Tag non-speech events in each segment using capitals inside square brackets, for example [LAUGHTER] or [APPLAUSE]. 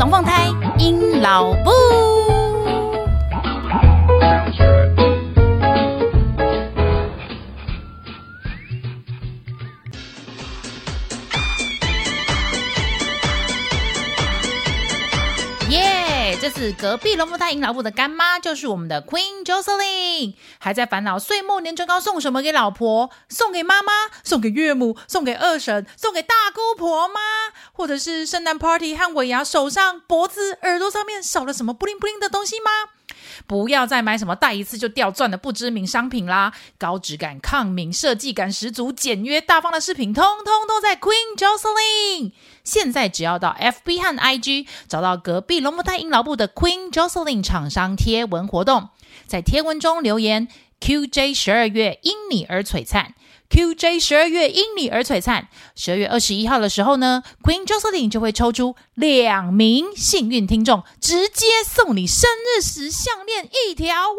龙凤胎，因老布。隔壁龙凤胎阴老婆的干妈就是我们的 Queen Jocelyn，还在烦恼岁末年终要送什么给老婆？送给妈妈？送给岳母？送给二婶？送给大姑婆吗？或者是圣诞 party 和尾牙手上、脖子、耳朵上面少了什么布灵布灵的东西吗？不要再买什么戴一次就掉钻的不知名商品啦！高质感、抗敏、设计感十足、简约大方的饰品，通通都在 Queen Jocelyn。现在只要到 FB 和 IG 找到隔壁龙凤胎阴老部的 Queen Jocelyn 厂商贴文活动，在贴文中留言 “QJ 十二月因你而璀璨”。QJ 十二月因你而璀璨，十二月二十一号的时候呢，Queen joseline 就会抽出两名幸运听众，直接送你生日时项链一条，呜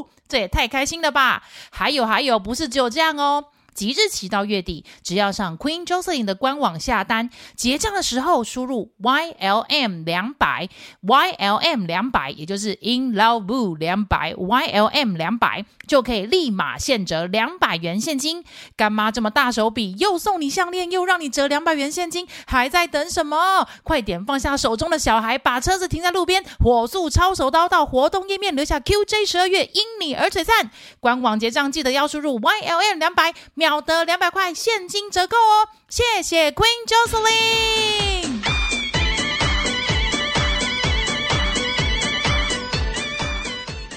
呼！这也太开心了吧！还有还有，不是只有这样哦。即日起到月底，只要上 Queen Jocelyn 的官网下单，结账的时候输入 YLM 两百，YLM 两百，也就是 In Love Boo 两百，YLM 两百就可以立马现折两百元现金。干妈这么大手笔，又送你项链，又让你折两百元现金，还在等什么？快点放下手中的小孩，把车子停在路边，火速抄手刀到活动页面留下 QJ 十二月因你而璀璨。官网结账记得要输入 YLM 两百。秒得两百块现金折扣哦！谢谢 Queen Jocelyn。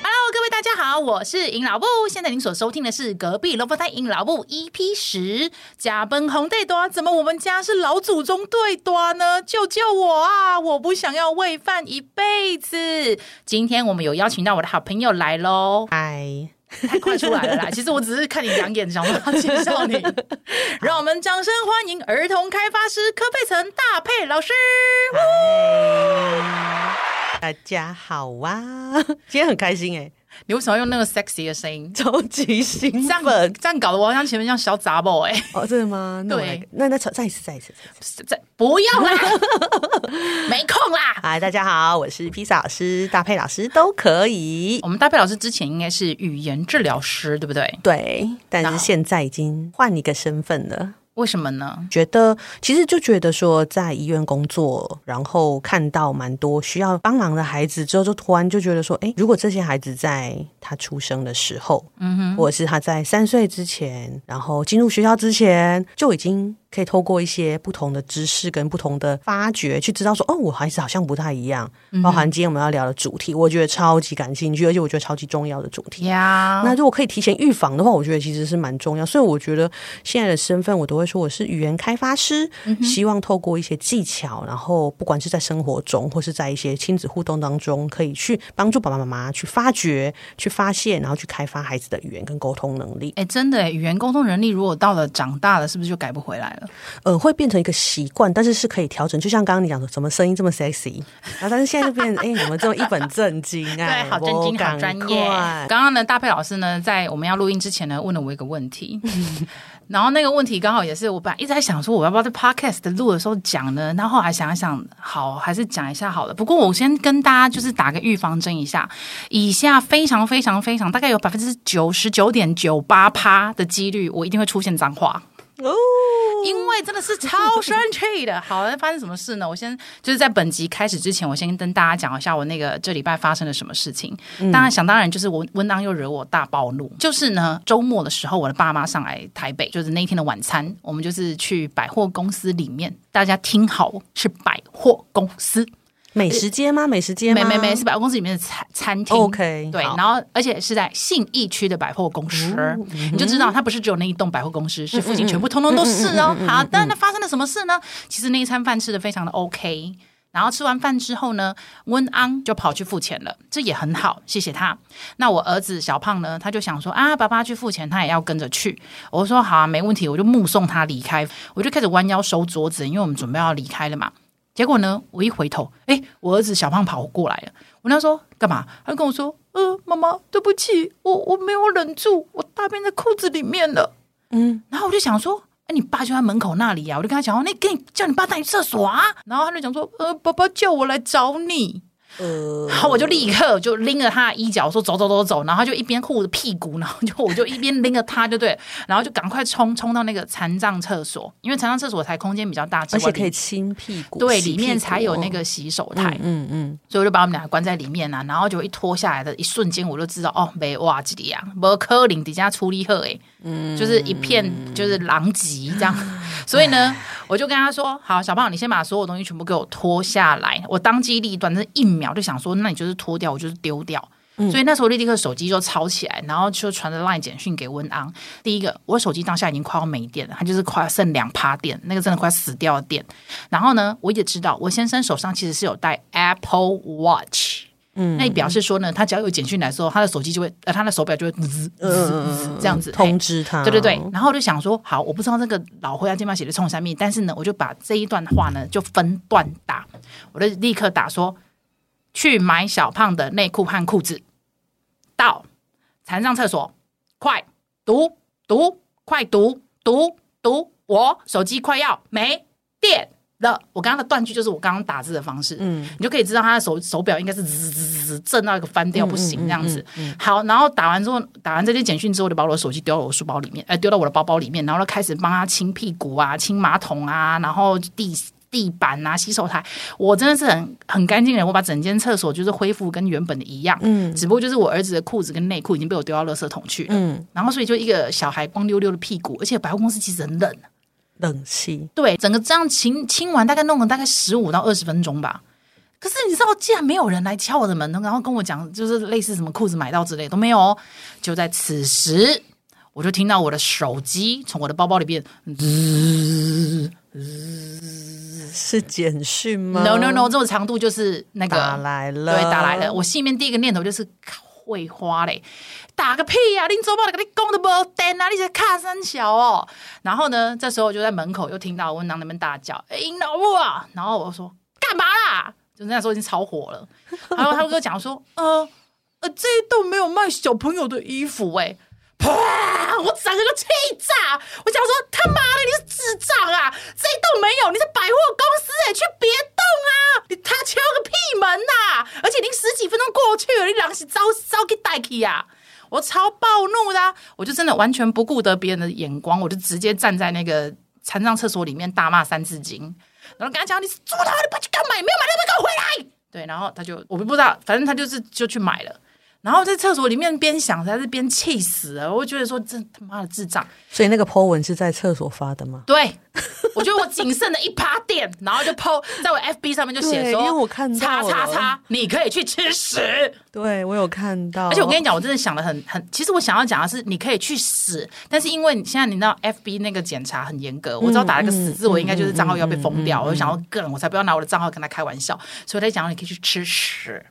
Hello，各位大家好，我是尹老布。现在您所收听的是隔壁龙凤胎阴老布 EP 十。家本红队多，怎么我们家是老祖宗队多呢？救救我啊！我不想要喂饭一辈子。今天我们有邀请到我的好朋友来喽，嗨。太快出来了啦！[LAUGHS] 其实我只是看你两眼，想不要介绍你。让我们掌声欢迎儿童开发师柯佩岑大佩老师。大家好啊！今天很开心哎、欸。你为什么要用那个 sexy 的声音？[LAUGHS] 超级兴奋，这样这样搞得我好像前面像小杂宝哎。哦，真的吗？那对，那那再再一次，再一次，再不要啦，[LAUGHS] 没空啦。嗨，大家好，我是披萨老师、搭配老师都可以。我们搭配老师之前应该是语言治疗师，对不对？对，但是现在已经换一个身份了。为什么呢？觉得其实就觉得说，在医院工作，然后看到蛮多需要帮忙的孩子之后，就突然就觉得说，哎，如果这些孩子在他出生的时候，嗯哼，或者是他在三岁之前，然后进入学校之前，就已经。可以透过一些不同的知识跟不同的发掘，去知道说，哦，我孩子好像不太一样。包含今天我们要聊的主题，我觉得超级感兴趣，而且我觉得超级重要的主题。呀，那如果可以提前预防的话，我觉得其实是蛮重要。所以我觉得现在的身份，我都会说我是语言开发师，嗯、希望透过一些技巧，然后不管是在生活中，或是在一些亲子互动当中，可以去帮助爸爸妈妈去发掘、去发现，然后去开发孩子的语言跟沟通能力。哎，真的，语言沟通能力如果到了长大了，是不是就改不回来了？呃，会变成一个习惯，但是是可以调整。就像刚刚你讲的，怎么声音这么 sexy，然后但是现在就变成，哎，怎么这么一本正经啊？[LAUGHS] 对，好正经，好专业。刚刚呢，大佩老师呢，在我们要录音之前呢，问了我一个问题，[LAUGHS] 然后那个问题刚好也是我本来一直在想说，我要不要在 podcast 的录的时候讲呢？然后后来想一想，好，还是讲一下好了。不过我先跟大家就是打个预防针一下，以下非常非常非常大概有百分之九十九点九八趴的几率，我一定会出现脏话。哦，因为真的是超生气的。好，那发生什么事呢？我先就是在本集开始之前，我先跟大家讲一下我那个这礼拜发生了什么事情。嗯、当然，想当然就是我温当又惹我大暴怒。就是呢，周末的时候，我的爸妈上来台北，就是那一天的晚餐，我们就是去百货公司里面。大家听好，是百货公司。美食街吗？美食街吗？没没没，是百货公司里面的餐餐厅。OK，对，然后而且是在信义区的百货公司，嗯、你就知道它不是只有那一栋百货公司，是附近全部通通都是哦。好，但那发生了什么事呢？其实那一餐饭吃的非常的 OK，然后吃完饭之后呢，温安就跑去付钱了，这也很好，谢谢他。那我儿子小胖呢，他就想说啊，爸爸去付钱，他也要跟着去。我说好啊，没问题，我就目送他离开，我就开始弯腰收桌子，因为我们准备要离开了嘛。结果呢，我一回头，哎，我儿子小胖跑过来了。我跟他说干嘛？他就跟我说，呃，妈妈，对不起，我我没有忍住，我大便在裤子里面了。嗯，然后我就想说，哎，你爸就在门口那里啊！我就跟他讲，那给你叫你爸带你去厕所啊！然后他就讲说，呃，爸爸叫我来找你。呃，然后我就立刻就拎着他的衣角说走走走走，然后他就一边护着屁股，然后就我就一边拎着他就对，[LAUGHS] 然后就赶快冲冲到那个残障厕所，因为残障厕所才空间比较大，而且可以清屁股，对，里面才有那个洗手台，嗯嗯，嗯，所以我就把我们俩关在里面啊，然后就一脱下来的一瞬间，我就知道哦，没哇几里啊，没可能底下处理好诶，嗯，就是一片就是狼藉这样。所以呢，我就跟他说：“好，小胖，你先把所有东西全部给我脱下来。”我当机立断，这一秒就想说：“那你就是脱掉，我就是丢掉。嗯”所以那时候立刻手机就抄起来，然后就传着 LINE 简讯给温昂。第一个，我手机当下已经快要没电了，它就是快要剩两趴电，那个真的快死掉的电。然后呢，我也知道我先生手上其实是有带 Apple Watch。嗯，那表示说呢，他只要有简讯来的时候，他的手机就会，呃，他的手表就会滋滋滋这样子通知他。对对对，然后我就想说，好，我不知道这个老灰啊，肩膀写的冲三密，但是呢，我就把这一段话呢就分段打，我就立刻打说，去买小胖的内裤和裤子，到残障厕所，快读读，快读读读，我手机快要没电。的，我刚刚的断句就是我刚刚打字的方式，嗯，你就可以知道他的手手表应该是滋滋滋震到一个翻掉不行这样子。好，然后打完之后，打完这些简讯之后，就把我的手机丢到我书包里面，呃，丢到我的包包里面，然后就开始帮他清屁股啊，清马桶啊，然后地地板啊，洗手台，我真的是很很干净的人，我把整间厕所就是恢复跟原本的一样，嗯，只不过就是我儿子的裤子跟内裤已经被我丢到垃圾桶去了，嗯，然后所以就一个小孩光溜溜的屁股，而且百货公司其实很冷。冷气对，整个这样清清完，大概弄了大概十五到二十分钟吧。可是你知道，既然没有人来敲我的门，然后跟我讲，就是类似什么裤子买到之类都没有哦。就在此时，我就听到我的手机从我的包包里边滋滋，是简讯吗？No No No，这种长度就是那个打来了，对，打来了。我心里面第一个念头就是会花嘞。打个屁呀、啊！恁祖母跟你讲的无电啊！你是卡三小哦。然后呢，这时候我就在门口又听到温囊那边大叫：“哎、老母啊！”然后我说：“干嘛啦？”就那时候已经超火了。然后他会跟我讲说：“呃呃，这一栋没有卖小朋友的衣服、欸。”哎，啪！我整个就气炸！我想说：“他妈的，你是智障啊！这一栋没有，你是百货公司哎、欸，去别动啊！你他敲个屁门呐、啊！而且你十几分钟过去了，你两是招招给带去呀！”我超暴怒的、我就真的完全不顾得别人的眼光，我就直接站在那个残障厕所里面大骂三字经，然后跟他讲：“你是猪头，你不去干嘛？没有买，你不给我回来！”对，然后他就我不知道，反正他就是就去买了。然后在厕所里面边想还是边气死了，我觉得说这他妈的智障。所以那个 po 文是在厕所发的吗？对，我觉得我仅剩的一趴电，然后就 po 在我 FB 上面就写说，因为我看到叉叉叉，你可以去吃屎。对，我有看到，而且我跟你讲，我真的想的很很，其实我想要讲的是你可以去死，但是因为现在你知道 FB 那个检查很严格，我知道打了个死字，我应该就是账号要被封掉，我就想要个人，我才不要拿我的账号跟他开玩笑，所以他讲你可以去吃屎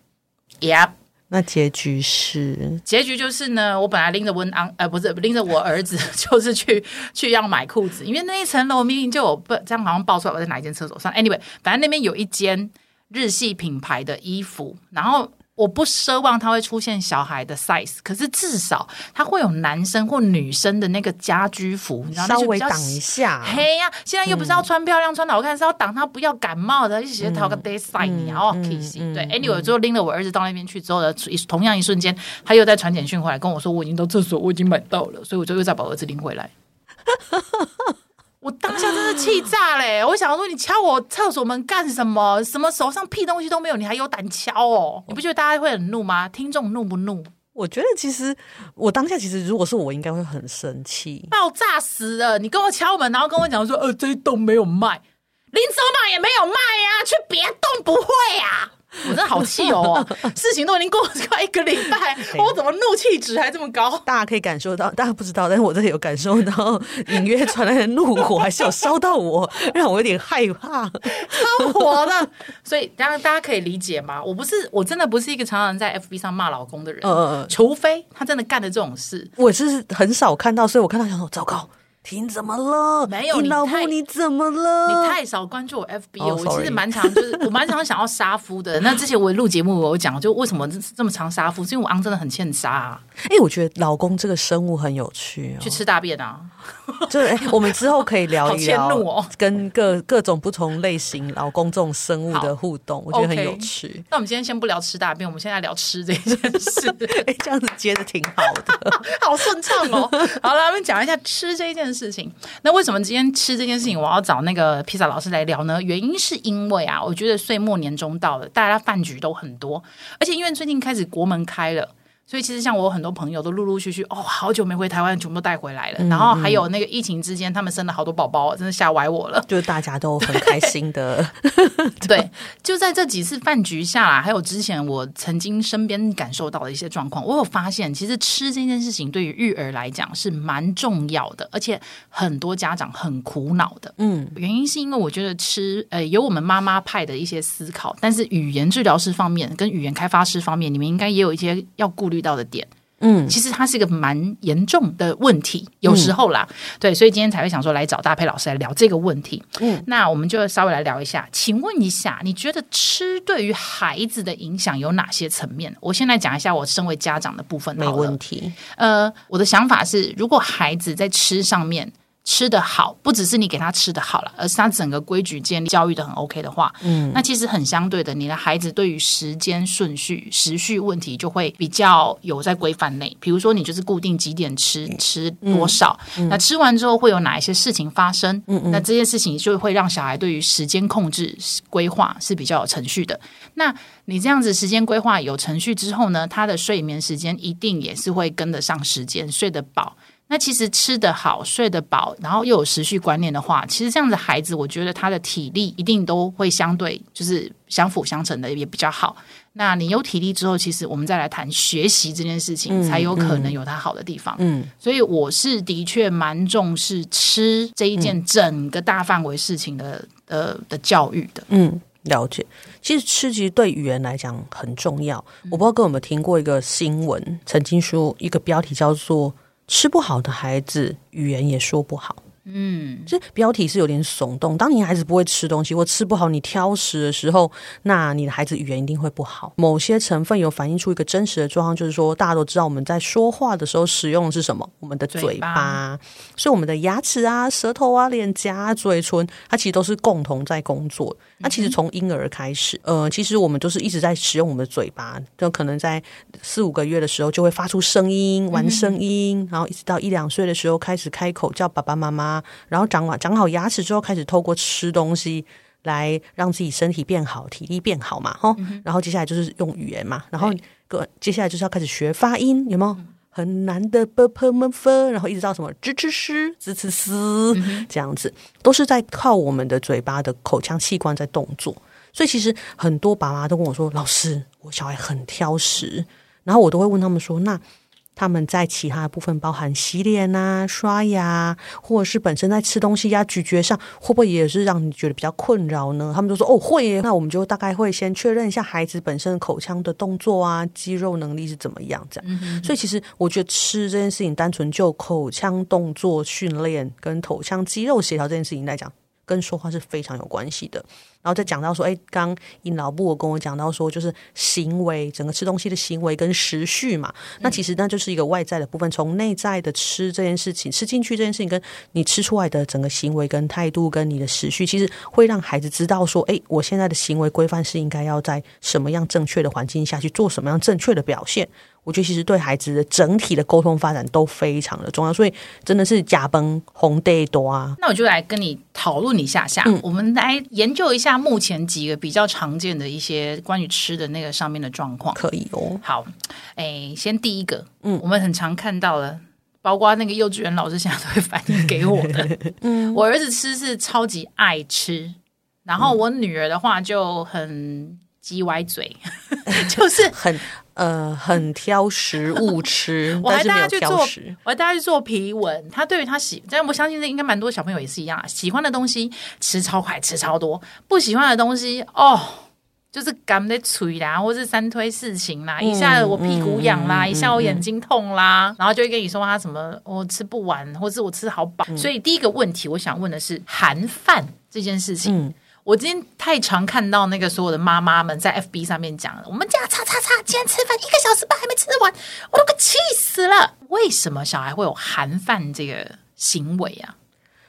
，Yep。那结局是？结局就是呢，我本来拎着温安，呃，不是拎着我儿子，[LAUGHS] 就是去去要买裤子，因为那一层楼明明就有不这样，好像爆出来我在哪一间厕所上。Anyway，反正那边有一间日系品牌的衣服，然后。我不奢望他会出现小孩的 size，可是至少他会有男生或女生的那个家居服，你知道稍微挡一下。嘿呀、啊，现在又不是要穿漂亮、嗯、穿的好看，是要挡他不要感冒的，一起套个 day size，你要 kiss。对，anyway，最后拎了我儿子到那边去之后的同样一瞬间，他又在传简讯回来跟我说，我已经到厕所，我已经买到了，所以我就又再把儿子拎回来。我当下真是气炸嘞！[LAUGHS] 我想说，你敲我厕所门干什么？什么手上屁东西都没有，你还有胆敲哦？你不觉得大家会很怒吗？听众怒不怒？我觉得其实我当下其实如果是我，应该会很生气，爆炸死了！你跟我敲门，然后跟我讲说，呃，这一栋没有卖，林走马也没有卖呀、啊，去别栋不会呀、啊。[LAUGHS] 我真的好气哦！[LAUGHS] 事情都已经过了快一个礼拜，[LAUGHS] 我怎么怒气值还这么高？大家可以感受到，大家不知道，但是我这里有感受到，隐约传来的怒火还是有烧到我，让我有点害怕，超火的。所以，当然大家可以理解吗？我不是，我真的不是一个常常在 FB 上骂老公的人，嗯嗯，除非他真的干了这种事，我是很少看到，所以我看到想说，糟糕。婷怎么了？没有，你老婆你怎么了？你太少关注我 FB，、oh, 我其实蛮常就是 [LAUGHS] 我蛮常想要杀夫的。那之前我录节目我有讲，就为什么这么常杀夫，是因为我昂真的很欠杀、啊。哎、欸，我觉得老公这个生物很有趣、哦，去吃大便啊！就是、欸、我们之后可以聊一聊，[LAUGHS] 哦、跟各各种不同类型老公这种生物的互动，我觉得很有趣。Okay. 那我们今天先不聊吃大便，我们现在聊吃这件事。哎、欸，这样子接的挺好的，[LAUGHS] 好顺畅哦。好了，我们讲一下吃这件事事情。那为什么今天吃这件事情，我要找那个披萨老师来聊呢？原因是因为啊，我觉得岁末年终到了，大家饭局都很多，而且因为最近开始国门开了。所以其实像我有很多朋友都陆陆续续哦，好久没回台湾，全部都带回来了。嗯、然后还有那个疫情之间，他们生了好多宝宝，真的吓歪我了。[LAUGHS] 就是大家都很开心的，[LAUGHS] 对。就在这几次饭局下来，还有之前我曾经身边感受到的一些状况，我有发现，其实吃这件事情对于育儿来讲是蛮重要的，而且很多家长很苦恼的。嗯，原因是因为我觉得吃，呃，有我们妈妈派的一些思考，但是语言治疗师方面跟语言开发师方面，你们应该也有一些要顾虑。遇到的点，嗯，其实它是一个蛮严重的问题，有时候啦，嗯、对，所以今天才会想说来找大佩老师来聊这个问题。嗯，那我们就稍微来聊一下，请问一下，你觉得吃对于孩子的影响有哪些层面？我先来讲一下我身为家长的部分，没问题。呃，我的想法是，如果孩子在吃上面。吃的好，不只是你给他吃的好了，而是他整个规矩建立、教育的很 OK 的话，嗯，那其实很相对的，你的孩子对于时间顺序、时序问题就会比较有在规范内。比如说，你就是固定几点吃，吃多少，嗯嗯、那吃完之后会有哪一些事情发生？嗯嗯，那这些事情就会让小孩对于时间控制、规划是比较有程序的。那你这样子时间规划有程序之后呢，他的睡眠时间一定也是会跟得上时间，睡得饱。那其实吃得好、睡得饱，然后又有时续观念的话，其实这样子孩子，我觉得他的体力一定都会相对就是相辅相成的，也比较好。那你有体力之后，其实我们再来谈学习这件事情，才有可能有他好的地方。嗯，嗯，所以我是的确蛮重视吃这一件整个大范围事情的呃的教育的。嗯，了解。其实吃其实对语言来讲很重要。我不知道各位有没有听过一个新闻，曾经说一个标题叫做。吃不好的孩子，语言也说不好。嗯，这标题是有点耸动。当你孩子不会吃东西或吃不好，你挑食的时候，那你的孩子语言一定会不好。某些成分有反映出一个真实的状况，就是说，大家都知道我们在说话的时候使用的是什么？我们的嘴巴。嘴巴。所以我们的牙齿啊、舌头啊、脸颊啊、嘴唇，它其实都是共同在工作。那其实从婴儿开始，呃，其实我们都是一直在使用我们的嘴巴，就可能在四五个月的时候就会发出声音、玩声音，然后一直到一两岁的时候开始开口叫爸爸妈妈。然后长完长好牙齿之后，开始透过吃东西来让自己身体变好、体力变好嘛，吼。然后接下来就是用语言嘛，然后个接下来就是要开始学发音，有没有很难的 b p m f，然后一直到什么 z c s z c s 这样子，都是在靠我们的嘴巴的口腔器官在动作。所以其实很多爸妈都跟我说：“老师，我小孩很挑食。”然后我都会问他们说：“那？”他们在其他的部分，包含洗脸啊、刷牙，或者是本身在吃东西呀、咀嚼上，会不会也是让你觉得比较困扰呢？他们都说哦会耶，那我们就大概会先确认一下孩子本身的口腔的动作啊、肌肉能力是怎么样这样。所以其实我觉得吃这件事情，单纯就口腔动作训练跟口腔肌肉协调这件事情来讲，跟说话是非常有关系的。然后再讲到说，哎，刚尹老布我跟我讲到说，就是行为，整个吃东西的行为跟时序嘛。嗯、那其实那就是一个外在的部分，从内在的吃这件事情，吃进去这件事情，跟你吃出来的整个行为跟态度，跟你的时序，其实会让孩子知道说，哎，我现在的行为规范是应该要在什么样正确的环境下去做什么样正确的表现。我觉得其实对孩子的整体的沟通发展都非常的重要，所以真的是假崩红带多啊。那我就来跟你讨论一下下，嗯、我们来研究一下目前几个比较常见的一些关于吃的那个上面的状况。可以哦。好，哎，先第一个，嗯，我们很常看到的，包括那个幼稚园老师现在都会反映给我的，嗯，[LAUGHS] 我儿子吃是超级爱吃，然后我女儿的话就很叽歪嘴，[LAUGHS] 就是很。呃，很挑食物吃，[LAUGHS] 我还带他去做，我还带他去做皮纹。他对于他喜，但我相信这应该蛮多小朋友也是一样，喜欢的东西吃超快，吃超多；不喜欢的东西，哦，就是干的捶啦，或是三推四请啦，一下我屁股痒啦，一下我眼睛痛啦，嗯、然后就会跟你说他什么我吃不完，或是我吃好饱。嗯、所以第一个问题，我想问的是含饭这件事情。嗯、我今天太常看到那个所有的妈妈们在 FB 上面讲了，我们家叉叉叉今天吃饭一个小时半还没吃完，我都快气死了。为什么小孩会有含饭这个行为啊？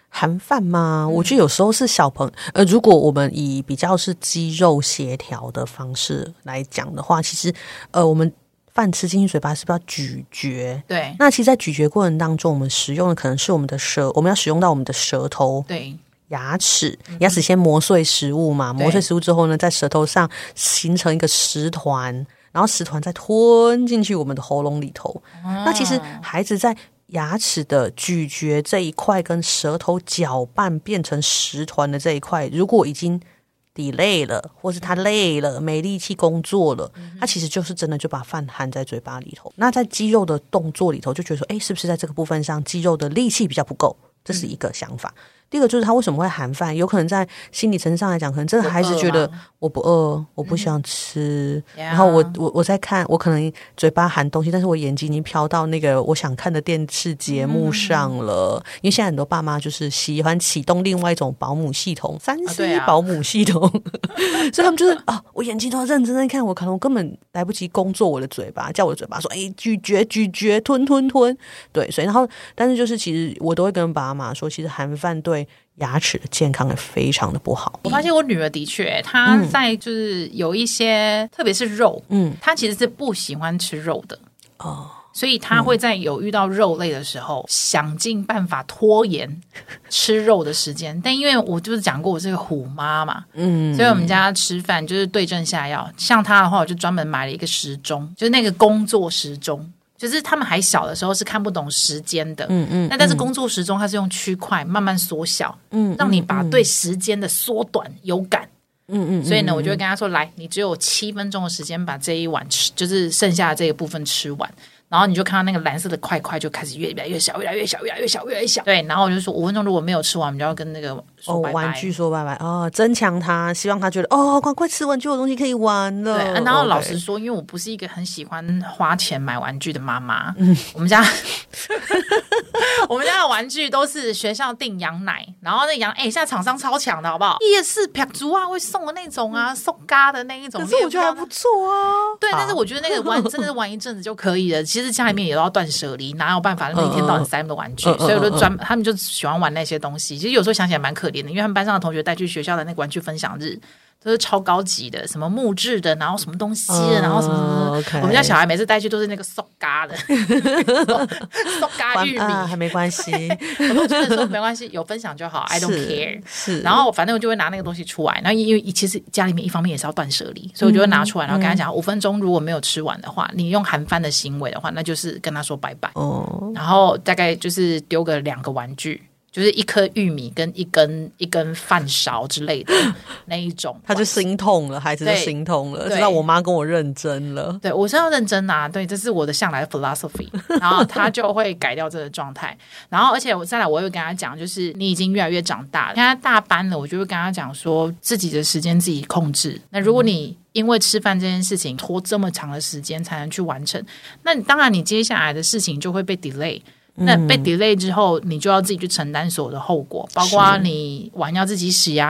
含饭吗？我觉得有时候是小朋友，呃，如果我们以比较是肌肉协调的方式来讲的话，其实，呃，我们饭吃进去嘴巴是不是要咀嚼？对。那其实，在咀嚼过程当中，我们使用的可能是我们的舌，我们要使用到我们的舌头，对，牙齿，牙齿先磨碎食物嘛，磨碎食物之后呢，在舌头上形成一个食团，然后食团再吞进去我们的喉咙里头。那其实孩子在牙齿的咀嚼这一块跟舌头搅拌变成食团的这一块，如果已经 delay 了，或是他累了，没力气工作了，他其实就是真的就把饭含在嘴巴里头。那在肌肉的动作里头，就觉得说，哎，是不是在这个部分上肌肉的力气比较不够？这是一个想法。第一个就是他为什么会含饭？有可能在心理层上来讲，可能这个孩子觉得我不饿，我不想吃。嗯、然后我我我在看，我可能嘴巴含东西，但是我眼睛已经飘到那个我想看的电视节目上了。嗯、因为现在很多爸妈就是喜欢启动另外一种保姆系统，三 C 保姆系统，啊啊、所以他们就是啊，我眼睛都要认真在看，我可能我根本来不及工作我的嘴巴，叫我的嘴巴说，哎，咀嚼咀嚼，吞吞吞。对，所以然后，但是就是其实我都会跟爸妈说，其实含饭对。牙齿的健康也非常的不好。我发现我女儿的确，她在就是有一些，嗯、特别是肉，嗯，她其实是不喜欢吃肉的哦，所以她会在有遇到肉类的时候，嗯、想尽办法拖延 [LAUGHS] 吃肉的时间。但因为我就是讲过，我是个虎妈嘛，嗯，所以我们家吃饭就是对症下药。像她的话，我就专门买了一个时钟，就是那个工作时钟。就是他们还小的时候是看不懂时间的，嗯嗯，那但是工作时钟它是用区块慢慢缩小，嗯，让你把对时间的缩短有感，嗯嗯，所以呢，我就会跟他说，来，你只有七分钟的时间把这一碗吃，就是剩下的这个部分吃完。然后你就看到那个蓝色的块块就开始越来越小，越来越小，越来越小，越来越小。对，然后我就说五分钟如果没有吃完，我们就要跟那个说拜拜。玩具说拜拜哦，增强他，希望他觉得哦，快快吃玩具，有东西可以玩了。对，然后老实说，因为我不是一个很喜欢花钱买玩具的妈妈，嗯，我们家我们家的玩具都是学校订羊奶，然后那羊哎，现在厂商超强的好不好？夜市撇竹啊会送的那种啊，送嘎的那一种，可是我觉得还不错啊。对，但是我觉得那个玩真的是玩一阵子就可以了。其实家里面也都要断舍离，哪有办法？那一天到晚塞那么多玩具，所以我就专他们就喜欢玩那些东西。其实有时候想起来蛮可怜的，因为他们班上的同学带去学校的那个玩具分享日。都是超高级的，什么木质的，然后什么东西的，然后什么什么。我们家小孩每次带去都是那个塑嘎的，塑嘎 [LAUGHS] 玉米还没关系。我都觉得说没关系，有分享就好，I don't care。是，然后反正我就会拿那个东西出来，然后因为其实家里面一方面也是要断舍离，所以我就会拿出来，然后跟他讲五分钟如果没有吃完的话，你用韩饭的行为的话，那就是跟他说拜拜。哦，然后大概就是丢个两个玩具。就是一颗玉米跟一根一根饭勺之类的 [LAUGHS] 那一种，他就心痛了，孩子就心痛了，知道我妈跟我认真了。对，我是要认真啊，对，这是我的向来的 philosophy。然后他就会改掉这个状态。然后，而且我再来，我会跟他讲，就是你已经越来越长大了，现在大班了，我就会跟他讲说，自己的时间自己控制。那如果你因为吃饭这件事情拖这么长的时间才能去完成，那你当然你接下来的事情就会被 delay。那被 delay 之后，你就要自己去承担所有的后果，包括你碗要自己洗啊，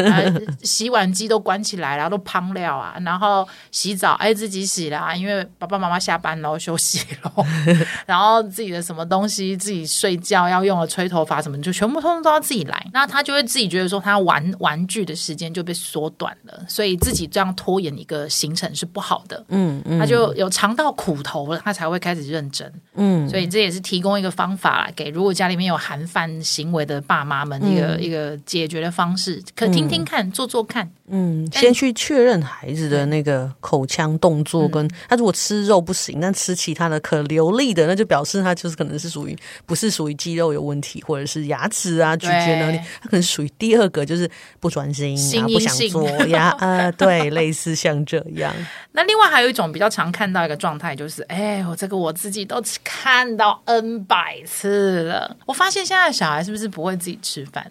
[LAUGHS] 洗碗机都关起来了，都烹料啊，然后洗澡哎自己洗啦，因为爸爸妈妈下班了休息了，[LAUGHS] 然后自己的什么东西自己睡觉要用的吹头发什么，就全部通通都要自己来。那他就会自己觉得说，他玩玩具的时间就被缩短了，所以自己这样拖延一个行程是不好的。嗯嗯，他就有尝到苦头了，他才会开始认真。嗯，所以这也是提供。一个方法给如果家里面有含饭行为的爸妈们一个、嗯、一个解决的方式，可听听看，嗯、做做看。嗯，先去确认孩子的那个口腔动作，跟他如果吃肉不行，但吃其他的可流利的，那就表示他就是可能是属于不是属于肌肉有问题，或者是牙齿啊咀嚼能力，他可能属于第二个就是不专心啊，不想做呀，呃，[LAUGHS] 对，类似像这样。那另外还有一种比较常看到一个状态，就是哎，我这个我自己都看到 N 百次了。我发现现在小孩是不是不会自己吃饭？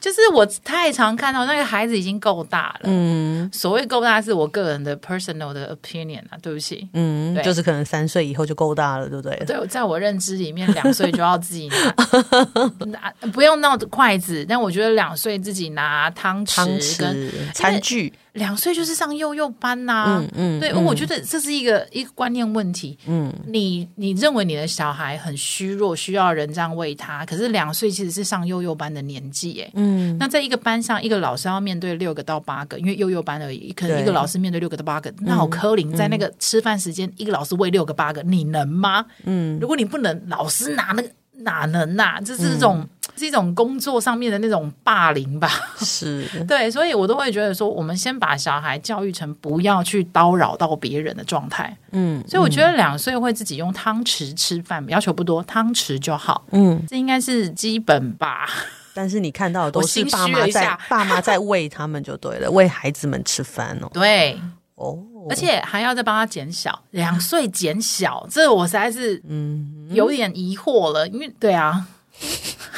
就是我太常看到那个孩子已经够大了。嗯，所谓够大是我个人的 personal 的 opinion 啊，对不起。嗯，就是可能三岁以后就够大了，对不对？对，在我认知里面，两岁就要自己拿 [LAUGHS] 拿，不用弄筷子，但我觉得两岁自己拿汤匙跟餐具。两岁就是上幼幼班呐、啊，嗯嗯，对，嗯、我觉得这是一个一个观念问题。嗯，你你认为你的小孩很虚弱，需要人这样喂他，可是两岁其实是上幼幼班的年纪，哎，嗯，那在一个班上，一个老师要面对六个到八个，因为幼幼班而已，可能一个老师面对六个到八个，那好柯林，在那个吃饭时间，嗯、一个老师喂六个八个，你能吗？嗯，如果你不能，老师拿那个。哪能呐、啊？这是这种、嗯、是一种工作上面的那种霸凌吧？是 [LAUGHS] 对，所以我都会觉得说，我们先把小孩教育成不要去叨扰到别人的状态。嗯，所以我觉得两岁会自己用汤匙吃饭，要求不多，汤匙就好。嗯，这应该是基本吧。但是你看到的都是爸妈在 [LAUGHS] 爸妈在喂他们就对了，喂孩子们吃饭哦。对哦。而且还要再帮他减小，两岁减小，这我实在是嗯有点疑惑了。因为对啊，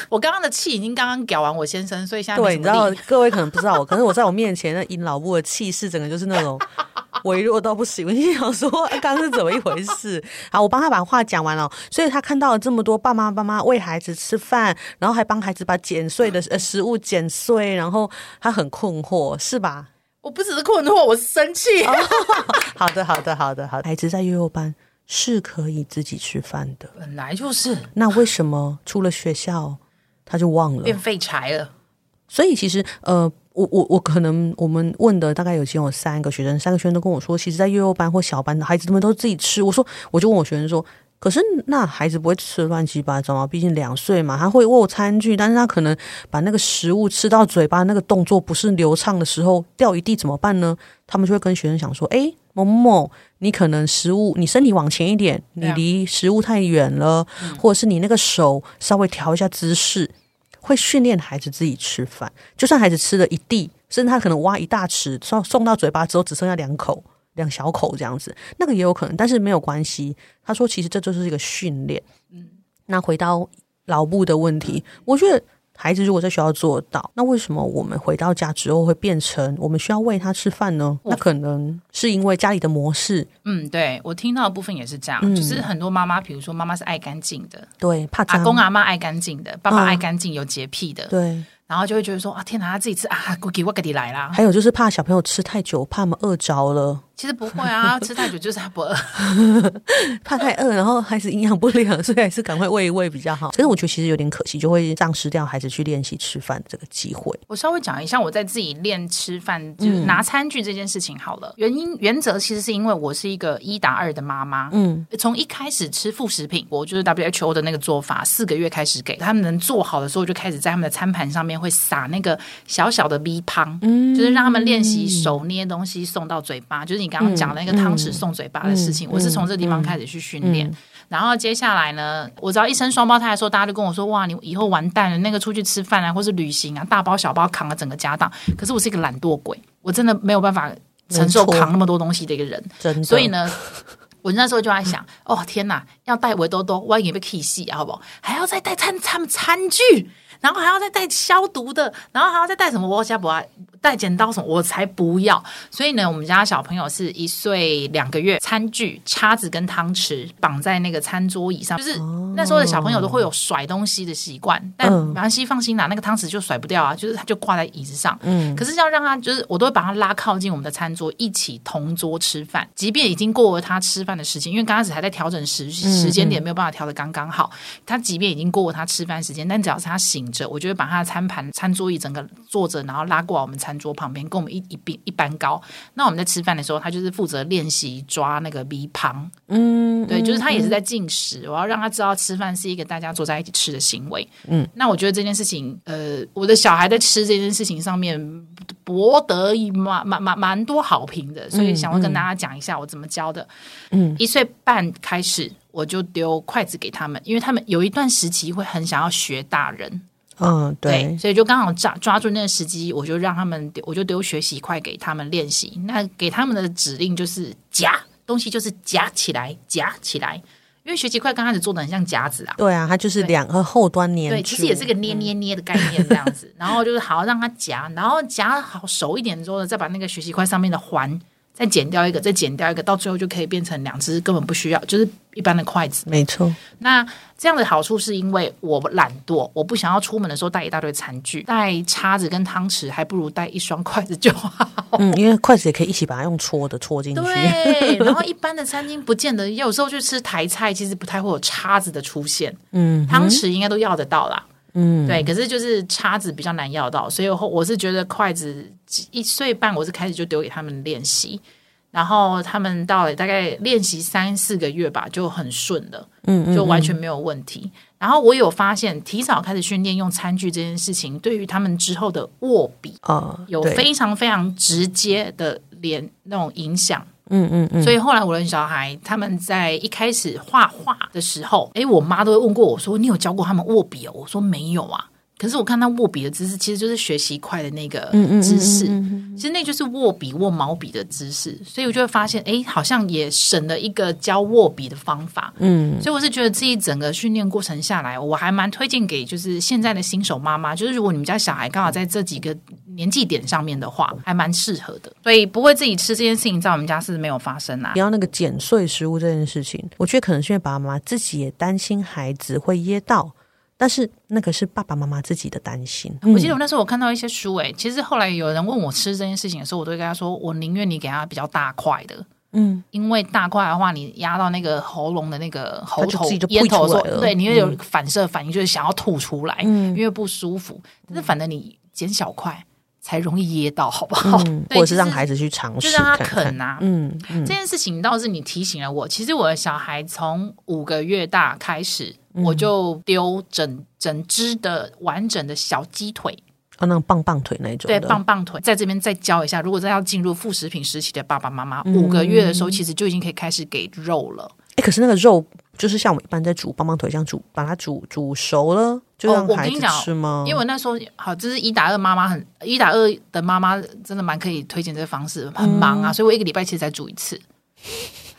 [LAUGHS] 我刚刚的气已经刚刚屌完我先生，所以现在对，你知道各位可能不知道我，可是我在我面前那尹老部的气势，整个就是那种 [LAUGHS] 微弱到不行。我心想说，哎，刚刚是怎么一回事？[LAUGHS] 好，我帮他把话讲完了，所以他看到了这么多爸妈爸妈喂孩子吃饭，然后还帮孩子把剪碎的呃食物剪碎，然后他很困惑，是吧？我不只是困惑，我是生气。哦。好的，好的，好的，好的。孩子在幼幼班是可以自己吃饭的，本来就是。那为什么出了学校他就忘了，变废柴了？所以其实，呃，我我我可能我们问的大概有其中有三个学生，三个学生都跟我说，其实，在幼幼班或小班的孩子们都自己吃。我说，我就问我学生说。可是那孩子不会吃乱七八糟吗？毕竟两岁嘛，他会握餐具，但是他可能把那个食物吃到嘴巴那个动作不是流畅的时候掉一地怎么办呢？他们就会跟学生讲说：“诶，某某某，你可能食物你身体往前一点，你离食物太远了，嗯、或者是你那个手稍微调一下姿势，会训练孩子自己吃饭。就算孩子吃了一地，甚至他可能挖一大匙送送到嘴巴之后只剩下两口。”两小口这样子，那个也有可能，但是没有关系。他说，其实这就是一个训练。嗯，那回到老布的问题，我觉得孩子如果在学校做到，那为什么我们回到家之后会变成我们需要喂他吃饭呢？那可能是因为家里的模式。嗯，对，我听到的部分也是这样，嗯、就是很多妈妈，比如说妈妈是爱干净的，对，怕阿公阿妈爱干净的，爸爸爱干净、嗯、有洁癖的，对。然后就会觉得说啊，天哪，他自己吃啊，我给我给你来啦。还有就是怕小朋友吃太久，怕他们饿着了。其实不会啊，[LAUGHS] 吃太久就是他不饿，[LAUGHS] 怕太饿，然后还是营养不良，所以还是赶快喂一喂比较好。所以我觉得其实有点可惜，就会丧失掉孩子去练习吃饭这个机会。我稍微讲一下我在自己练吃饭，就是拿餐具这件事情好了。嗯、原因原则其实是因为我是一个一打二的妈妈，嗯，从一开始吃副食品，我就是 WHO 的那个做法，四个月开始给他们能做好的时候，就开始在他们的餐盘上面会撒那个小小的 V 胖，嗯，就是让他们练习手捏东西送到嘴巴，就是你刚刚讲的那个汤。匙送嘴巴的事情，嗯、我是从这个地方开始去训练。然后接下来呢，我知道一生双胞胎的时候，大家就跟我说：“哇，你以后完蛋了！那个出去吃饭啊，或是旅行啊，大包小包扛了整个家当。”可是我是一个懒惰鬼，我真的没有办法承受扛那么多东西的一个人。真的。所以呢，我那时候就在想：“哦，天哪，要带围兜兜，万一被 K 戏，好不好？还要再带餐餐餐具。”然后还要再带消毒的，然后还要再带什么？我家不爱带剪刀什么，我才不要。所以呢，我们家小朋友是一岁两个月，餐具、叉子跟汤匙绑在那个餐桌椅上，就是那时候的小朋友都会有甩东西的习惯。但没关系，放心啦，那个汤匙就甩不掉啊，就是他就挂在椅子上。嗯，可是要让他，就是我都会把他拉靠近我们的餐桌，一起同桌吃饭。即便已经过了他吃饭的时间，因为刚开始还在调整时时间点，没有办法调的刚刚好。他即便已经过了他吃饭时间，但只要是他醒。我就会把他的餐盘、餐桌椅整个坐着，然后拉过来我们餐桌旁边，跟我们一一并一般高。那我们在吃饭的时候，他就是负责练习抓那个鼻旁，嗯，对，就是他也是在进食。嗯、我要让他知道吃饭是一个大家坐在一起吃的行为。嗯，那我觉得这件事情，呃，我的小孩在吃这件事情上面博得蛮蛮蛮蛮多好评的，所以想要跟大家讲一下我怎么教的。嗯，一岁半开始我就丢筷子给他们，因为他们有一段时期会很想要学大人。嗯，对，对，所以就刚好抓抓住那个时机，我就让他们，我就丢学习块给他们练习。那给他们的指令就是夹东西，就是夹起来，夹起来。因因为学习筷刚开始做的很像夹子啊。对啊，它就是两个后端粘。对，其实也是个捏捏捏的概念这样子。嗯、然后就是好让它夹，然后夹好熟一点之后呢，再把那个学习块上面的环。再剪掉一个，再剪掉一个，到最后就可以变成两只根本不需要，就是一般的筷子。没错。那这样的好处是因为我懒惰，我不想要出门的时候带一大堆餐具，带叉子跟汤匙，还不如带一双筷子就好。[LAUGHS] 嗯，因为筷子也可以一起把它用戳的戳进去。对。然后一 [LAUGHS] 般的餐厅不见得，有时候去吃台菜，其实不太会有叉子的出现。嗯。汤匙应该都要得到啦。嗯，对，可是就是叉子比较难要到，所以我是觉得筷子一岁半，我是开始就丢给他们练习，然后他们到了大概练习三四个月吧，就很顺了，嗯，就完全没有问题。嗯嗯嗯，然后我有发现，提早开始训练用餐具这件事情，对于他们之后的握笔啊，有非常非常直接的连那种影响。嗯嗯嗯，所以后来我的小孩他们在一开始画画的时候，哎，我妈都会问过我说：“你有教过他们握笔哦？”我说：“没有啊。”可是我看他握笔的姿势，其实就是学习快的那个姿势，嗯嗯嗯嗯、其实那就是握笔握毛笔的姿势，所以我就会发现，哎，好像也省了一个教握笔的方法。嗯，所以我是觉得自己整个训练过程下来，我还蛮推荐给就是现在的新手妈妈，就是如果你们家小孩刚好在这几个年纪点上面的话，还蛮适合的。所以不会自己吃这件事情，在我们家是没有发生啊。你要那个剪碎食物这件事情，我觉得可能是因为爸爸妈妈自己也担心孩子会噎到。但是那个是爸爸妈妈自己的担心。我记得我那时候我看到一些书，哎，其实后来有人问我吃这件事情的时候，我都会跟他说，我宁愿你给他比较大块的，嗯，因为大块的话，你压到那个喉咙的那个喉头咽头的时候，对，你会有反射反应，就是想要吐出来，因为不舒服。但是反正你减小块才容易噎到，好不好？[LAUGHS] 或者是让孩子去尝试，就让他啃啊。嗯，这件事情倒是你提醒了我，其实我的小孩从五个月大开始。我就丢整整只的完整的小鸡腿，哦，那种棒棒腿那种。对，棒棒腿，在这边再教一下。如果再要进入副食品时期的爸爸妈妈，嗯、五个月的时候，其实就已经可以开始给肉了。哎，可是那个肉就是像我们一般在煮棒棒腿这样煮，把它煮煮熟了，就让孩子吃吗？哦、因为我那时候好，就是一打二妈妈很一打二的妈妈，真的蛮可以推荐这个方式。很忙啊，嗯、所以我一个礼拜其实才煮一次。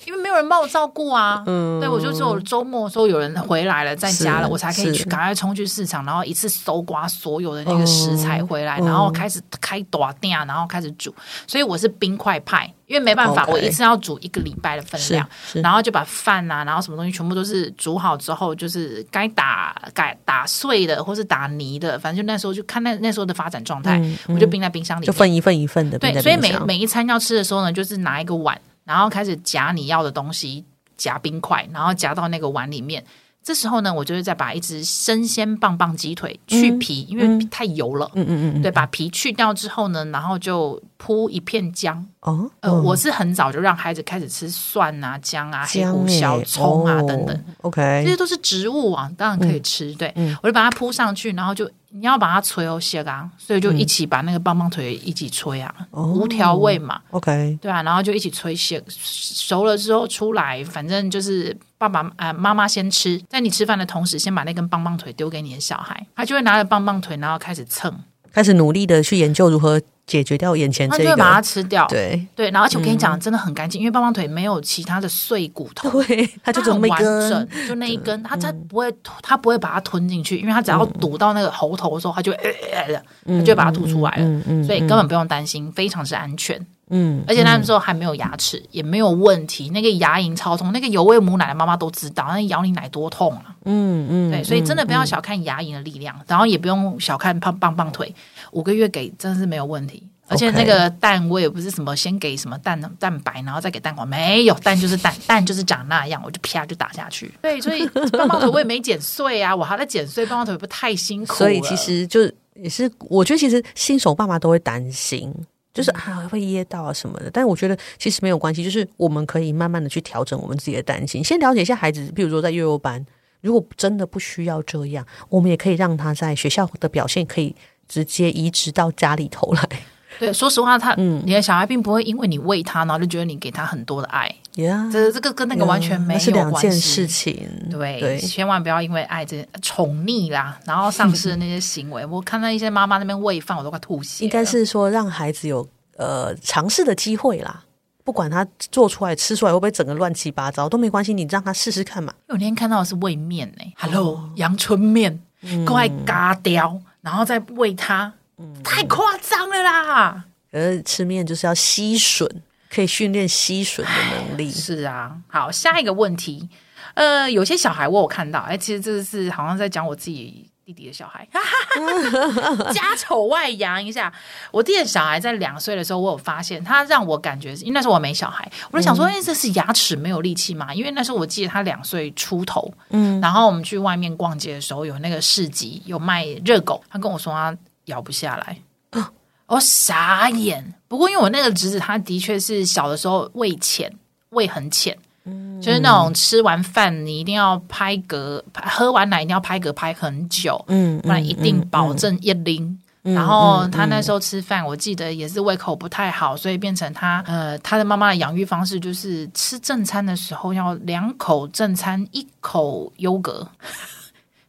因为没有人帮我照顾啊，嗯，对，我就只有周末的时候有人回来了，在家了，我才可以去赶快冲去市场，然后一次搜刮所有的那个食材回来，然后开始开大店，然后开始煮。所以我是冰块派，因为没办法，我一次要煮一个礼拜的分量，然后就把饭啊，然后什么东西全部都是煮好之后，就是该打该打碎的或是打泥的，反正就那时候就看那那时候的发展状态，我就冰在冰箱里，就分一份一份的。对，所以每每一餐要吃的时候呢，就是拿一个碗。然后开始夹你要的东西，夹冰块，然后夹到那个碗里面。这时候呢，我就会再把一只生鲜棒棒鸡腿去皮，嗯、因为太油了。嗯嗯嗯，对，把皮去掉之后呢，然后就铺一片姜。哦，呃，嗯、我是很早就让孩子开始吃蒜啊、姜啊、黑胡椒、葱啊等等。OK，这些都是植物啊，当然可以吃。嗯、对，嗯、我就把它铺上去，然后就你要把它吹哦，卸干，所以就一起把那个棒棒腿一起吹啊，嗯、无调味嘛。OK，对啊，然后就一起吹蟹，熟了之后出来，反正就是爸爸啊妈妈先吃，在你吃饭的同时，先把那根棒棒腿丢给你的小孩，他就会拿着棒棒腿，然后开始蹭，开始努力的去研究如何。解决掉眼前这个，他就会把它吃掉。对对，然后而且我跟你讲，真的很干净，因为棒棒腿没有其他的碎骨头，对，它就很完整，就那一根，它它不会，它不会把它吞进去，因为它只要堵到那个喉头的时候，它就会，它就会把它吐出来了，所以根本不用担心，非常是安全。嗯，而且那时候还没有牙齿，也没有问题，那个牙龈超痛，那个有喂母奶的妈妈都知道，那咬你奶多痛啊！嗯嗯，对，所以真的不要小看牙龈的力量，然后也不用小看胖棒棒腿。五个月给真的是没有问题，而且那个蛋我也不是什么先给什么蛋蛋白，然后再给蛋黄，没有蛋就是蛋，[LAUGHS] 蛋就是长那样，我就啪就打下去。对，所以 [LAUGHS] 棒棒腿我也没剪碎啊，我还在剪碎棒棒腿，不太辛苦？所以其实就也是，我觉得其实新手爸妈都会担心，就是啊会噎到啊什么的，但我觉得其实没有关系，就是我们可以慢慢的去调整我们自己的担心，先了解一下孩子，比如说在幼幼班，如果真的不需要这样，我们也可以让他在学校的表现可以。直接移植到家里头来。对，说实话，他，嗯，你的小孩并不会因为你喂他，然后就觉得你给他很多的爱。呀 Yeah, 这这个跟那个完全没有关系。是两件事情。对，对千万不要因为爱这宠溺啦，然后丧失的那些行为。我看到一些妈妈那边喂饭，我都快吐血。应该是说让孩子有呃尝试的机会啦。不管他做出来吃出来会不会整个乱七八糟都没关系，你让他试试看嘛。我那天看到的是喂面呢，Hello，阳春面，快嘎掉，然后再喂它，嗯、太夸张了啦！而吃面就是要吸吮，可以训练吸吮的能力。是啊，好，下一个问题，呃，有些小孩我有看到，哎，其实这是好像在讲我自己。弟弟的小孩，[LAUGHS] 家丑外扬一下。我弟的小孩在两岁的时候，我有发现他让我感觉，因为那时候我没小孩，我就想说，哎，这是牙齿没有力气吗？因为那时候我记得他两岁出头，嗯，然后我们去外面逛街的时候，有那个市集有卖热狗，他跟我说他咬不下来，我傻眼。不过因为我那个侄子，他的确是小的时候胃浅，胃很浅。嗯，就是那种吃完饭你一定要拍嗝，喝完奶一定要拍嗝拍很久，嗯，不然一定保证一拎。然后他那时候吃饭，我记得也是胃口不太好，所以变成他呃他的妈妈的养育方式就是吃正餐的时候要两口正餐，一口优格。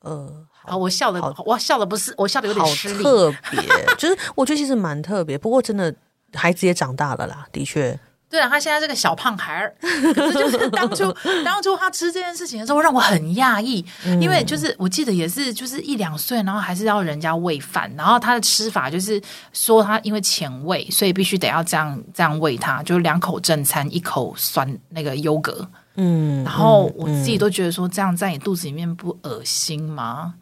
呃，好，我笑的我笑的不是我笑的有点失礼，[LAUGHS] 特别就是我觉得其实蛮特别，不过真的孩子也长大了啦，的确。对啊，他现在这个小胖孩儿，可是就是当初 [LAUGHS] 当初他吃这件事情的时候，让我很讶异，因为就是我记得也是就是一两岁，然后还是要人家喂饭，然后他的吃法就是说他因为前胃，所以必须得要这样这样喂他，就是两口正餐，一口酸那个优格，嗯，然后我自己都觉得说这样在你肚子里面不恶心吗？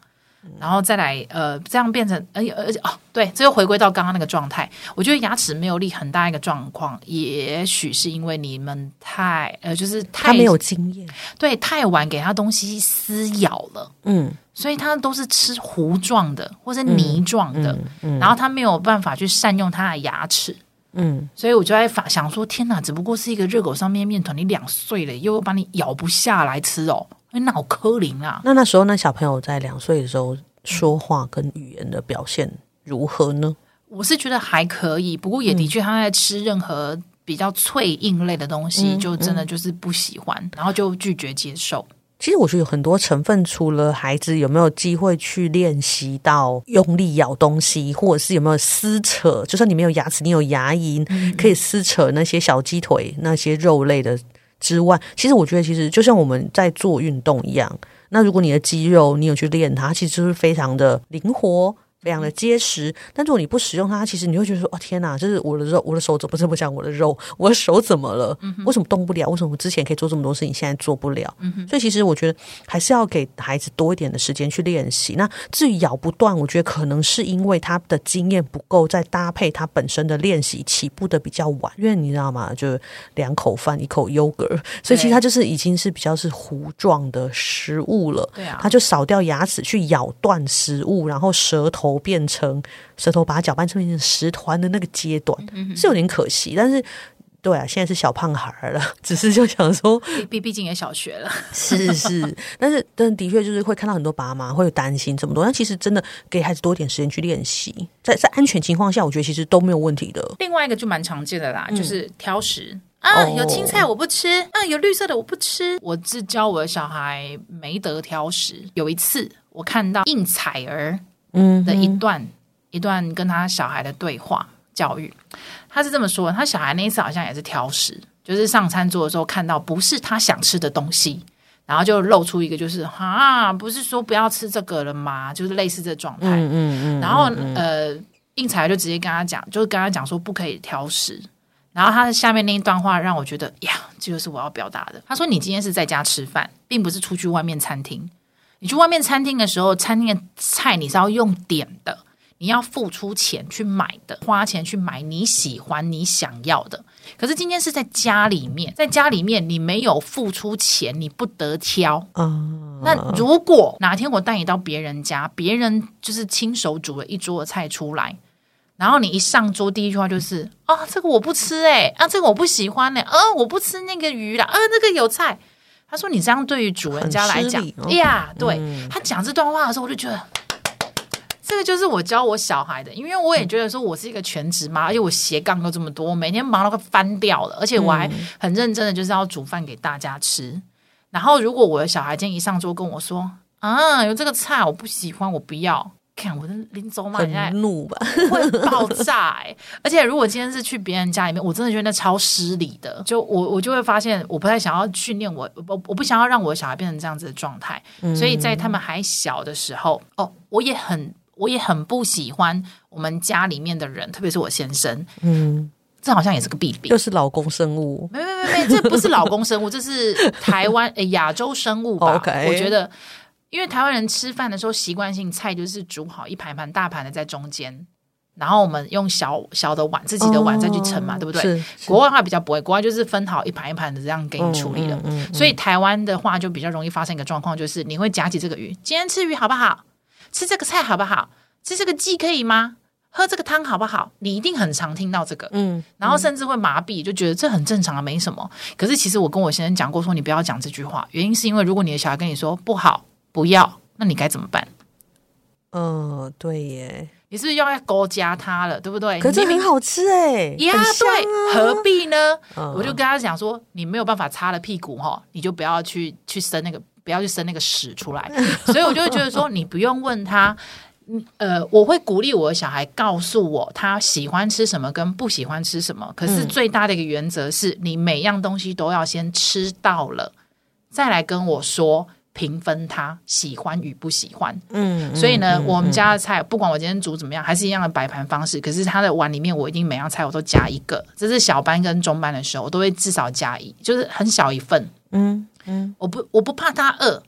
然后再来，呃，这样变成，而且而且哦，对，这又回归到刚刚那个状态。我觉得牙齿没有力很大一个状况，也许是因为你们太，呃，就是太他没有经验，对，太晚给他东西撕咬了，嗯，所以他都是吃糊状的或者泥状的，嗯嗯嗯、然后他没有办法去善用他的牙齿，嗯，所以我就在想说，天哪，只不过是一个热狗上面面团，你两岁了，又把你咬不下来吃哦。哎，那好可怜啊！那那时候，那小朋友在两岁的时候说话跟语言的表现如何呢？我是觉得还可以，不过也的确，他在吃任何比较脆硬类的东西，嗯、就真的就是不喜欢，嗯、然后就拒绝接受。其实我觉得有很多成分，除了孩子有没有机会去练习到用力咬东西，或者是有没有撕扯，就算你没有牙齿，你有牙龈，嗯、可以撕扯那些小鸡腿、那些肉类的。之外，其实我觉得，其实就像我们在做运动一样。那如果你的肌肉你有去练它，其实就是非常的灵活。非常的结实，但如果你不使用它，其实你会觉得说：“哦天哪，这是我的肉，我的手怎么这么像我的肉？我的手怎么了？嗯、为什么动不了？为什么我之前可以做这么多事情，现在做不了？”嗯、所以其实我觉得还是要给孩子多一点的时间去练习。那至于咬不断，我觉得可能是因为他的经验不够，再搭配他本身的练习起步的比较晚。因为你知道吗？就两口饭一口 yogurt，，所以其实他就是已经是比较是糊状的食物了。对啊，他就少掉牙齿去咬断食物，然后舌头。变成舌头把它搅拌成石团的那个阶段，嗯、是有点可惜。但是，对啊，现在是小胖孩了，[LAUGHS] 只是就想说，毕毕竟也小学了，是是。[LAUGHS] 但是，但的确就是会看到很多爸妈会有担心这么多。但其实真的给孩子多一点时间去练习，在在安全情况下，我觉得其实都没有问题的。另外一个就蛮常见的啦，就是挑食、嗯、啊，有青菜我不吃，啊，有绿色的我不吃。我是教我的小孩没得挑食。有一次我看到应采儿。嗯的一段、嗯、一段跟他小孩的对话教育，他是这么说：他小孩那一次好像也是挑食，就是上餐桌的时候看到不是他想吃的东西，然后就露出一个就是啊，不是说不要吃这个了吗？就是类似这状态。嗯嗯，嗯，嗯然后呃，应采就直接跟他讲，就是跟他讲说不可以挑食。然后他的下面那一段话让我觉得呀，这就是我要表达的。他说：“你今天是在家吃饭，并不是出去外面餐厅。”你去外面餐厅的时候，餐厅的菜你是要用点的，你要付出钱去买的，花钱去买你喜欢、你想要的。可是今天是在家里面，在家里面你没有付出钱，你不得挑。嗯，那如果哪天我带你到别人家，别人就是亲手煮了一桌的菜出来，然后你一上桌，第一句话就是啊，这个我不吃哎，啊，这个我不喜欢呢，啊，我不吃那个鱼啦，啊，那个有菜。他说：“你这样对于主人家来讲，哎呀，对、嗯、他讲这段话的时候，我就觉得这个就是我教我小孩的，因为我也觉得说我是一个全职妈，而且我斜杠又这么多，我每天忙到快翻掉了，而且我还很认真的就是要煮饭给大家吃。然后如果我的小孩今天一上桌跟我说啊，有这个菜我不喜欢，我不要。”看我的林州嘛，很怒吧，[LAUGHS] 会爆炸哎、欸！而且如果今天是去别人家里面，我真的觉得那超失礼的。就我我就会发现，我不太想要训练我，我我不想要让我的小孩变成这样子的状态。嗯、所以在他们还小的时候，哦，我也很我也很不喜欢我们家里面的人，特别是我先生。嗯，这好像也是个弊病，又是老公生物。没没没没，这不是老公生物，这是台湾诶亚洲生物吧？[LAUGHS] Okay. 我觉得。因为台湾人吃饭的时候习惯性菜就是煮好一盘盘大盘的在中间，然后我们用小小的碗自己的碗再去盛嘛，哦、对不对？国外的话比较不会，国外就是分好一盘一盘的这样给你处理了。嗯嗯嗯、所以台湾的话就比较容易发生一个状况，就是你会夹起这个鱼，今天吃鱼好不好？吃这个菜好不好？吃这个鸡可以吗？喝这个汤好不好？你一定很常听到这个，嗯，然后甚至会麻痹，就觉得这很正常啊，没什么。可是其实我跟我先生讲过，说你不要讲这句话，原因是因为如果你的小孩跟你说不好。不要，那你该怎么办？嗯、呃，对耶，你是不是又要勾加他了，对不对？可是很好吃哎，呀，啊、对，何必呢？嗯、我就跟他讲说，你没有办法擦了屁股哈，你就不要去去生那个，不要去生那个屎出来。[LAUGHS] 所以我就会觉得说，你不用问他，呃，我会鼓励我的小孩告诉我他喜欢吃什么跟不喜欢吃什么。可是最大的一个原则是你每样东西都要先吃到了，再来跟我说。评分他喜欢与不喜欢，嗯，所以呢，嗯、我们家的菜、嗯、不管我今天煮怎么样，还是一样的摆盘方式。可是他的碗里面，我一定每样菜我都加一个。这是小班跟中班的时候，我都会至少加一，就是很小一份。嗯嗯，我不我不怕他饿，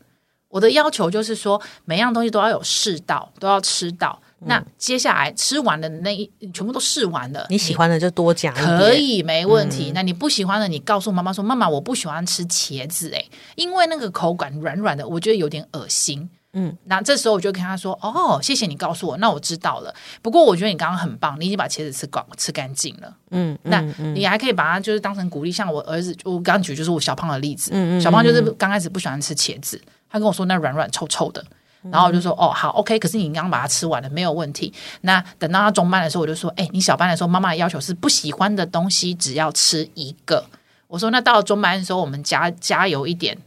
我的要求就是说，每样东西都要有试到，都要吃到。那接下来吃完的那一全部都试完了，你喜欢的就多加可以没问题。嗯、那你不喜欢的，你告诉妈妈说：“妈妈，我不喜欢吃茄子，诶，因为那个口感软软的，我觉得有点恶心。”嗯，那这时候我就跟他说：“哦，谢谢你告诉我，那我知道了。不过我觉得你刚刚很棒，你已经把茄子吃光吃干净了。嗯，那你还可以把它就是当成鼓励，像我儿子，我刚举就是我小胖的例子。嗯嗯，小胖就是刚开始不喜欢吃茄子，他跟我说那软软臭臭的。”然后我就说哦好 OK，可是你刚刚把它吃完了没有问题。那等到他中班的时候，我就说哎，你小班的时候，妈妈的要求是不喜欢的东西只要吃一个。我说那到了中班的时候，我们加加油一点，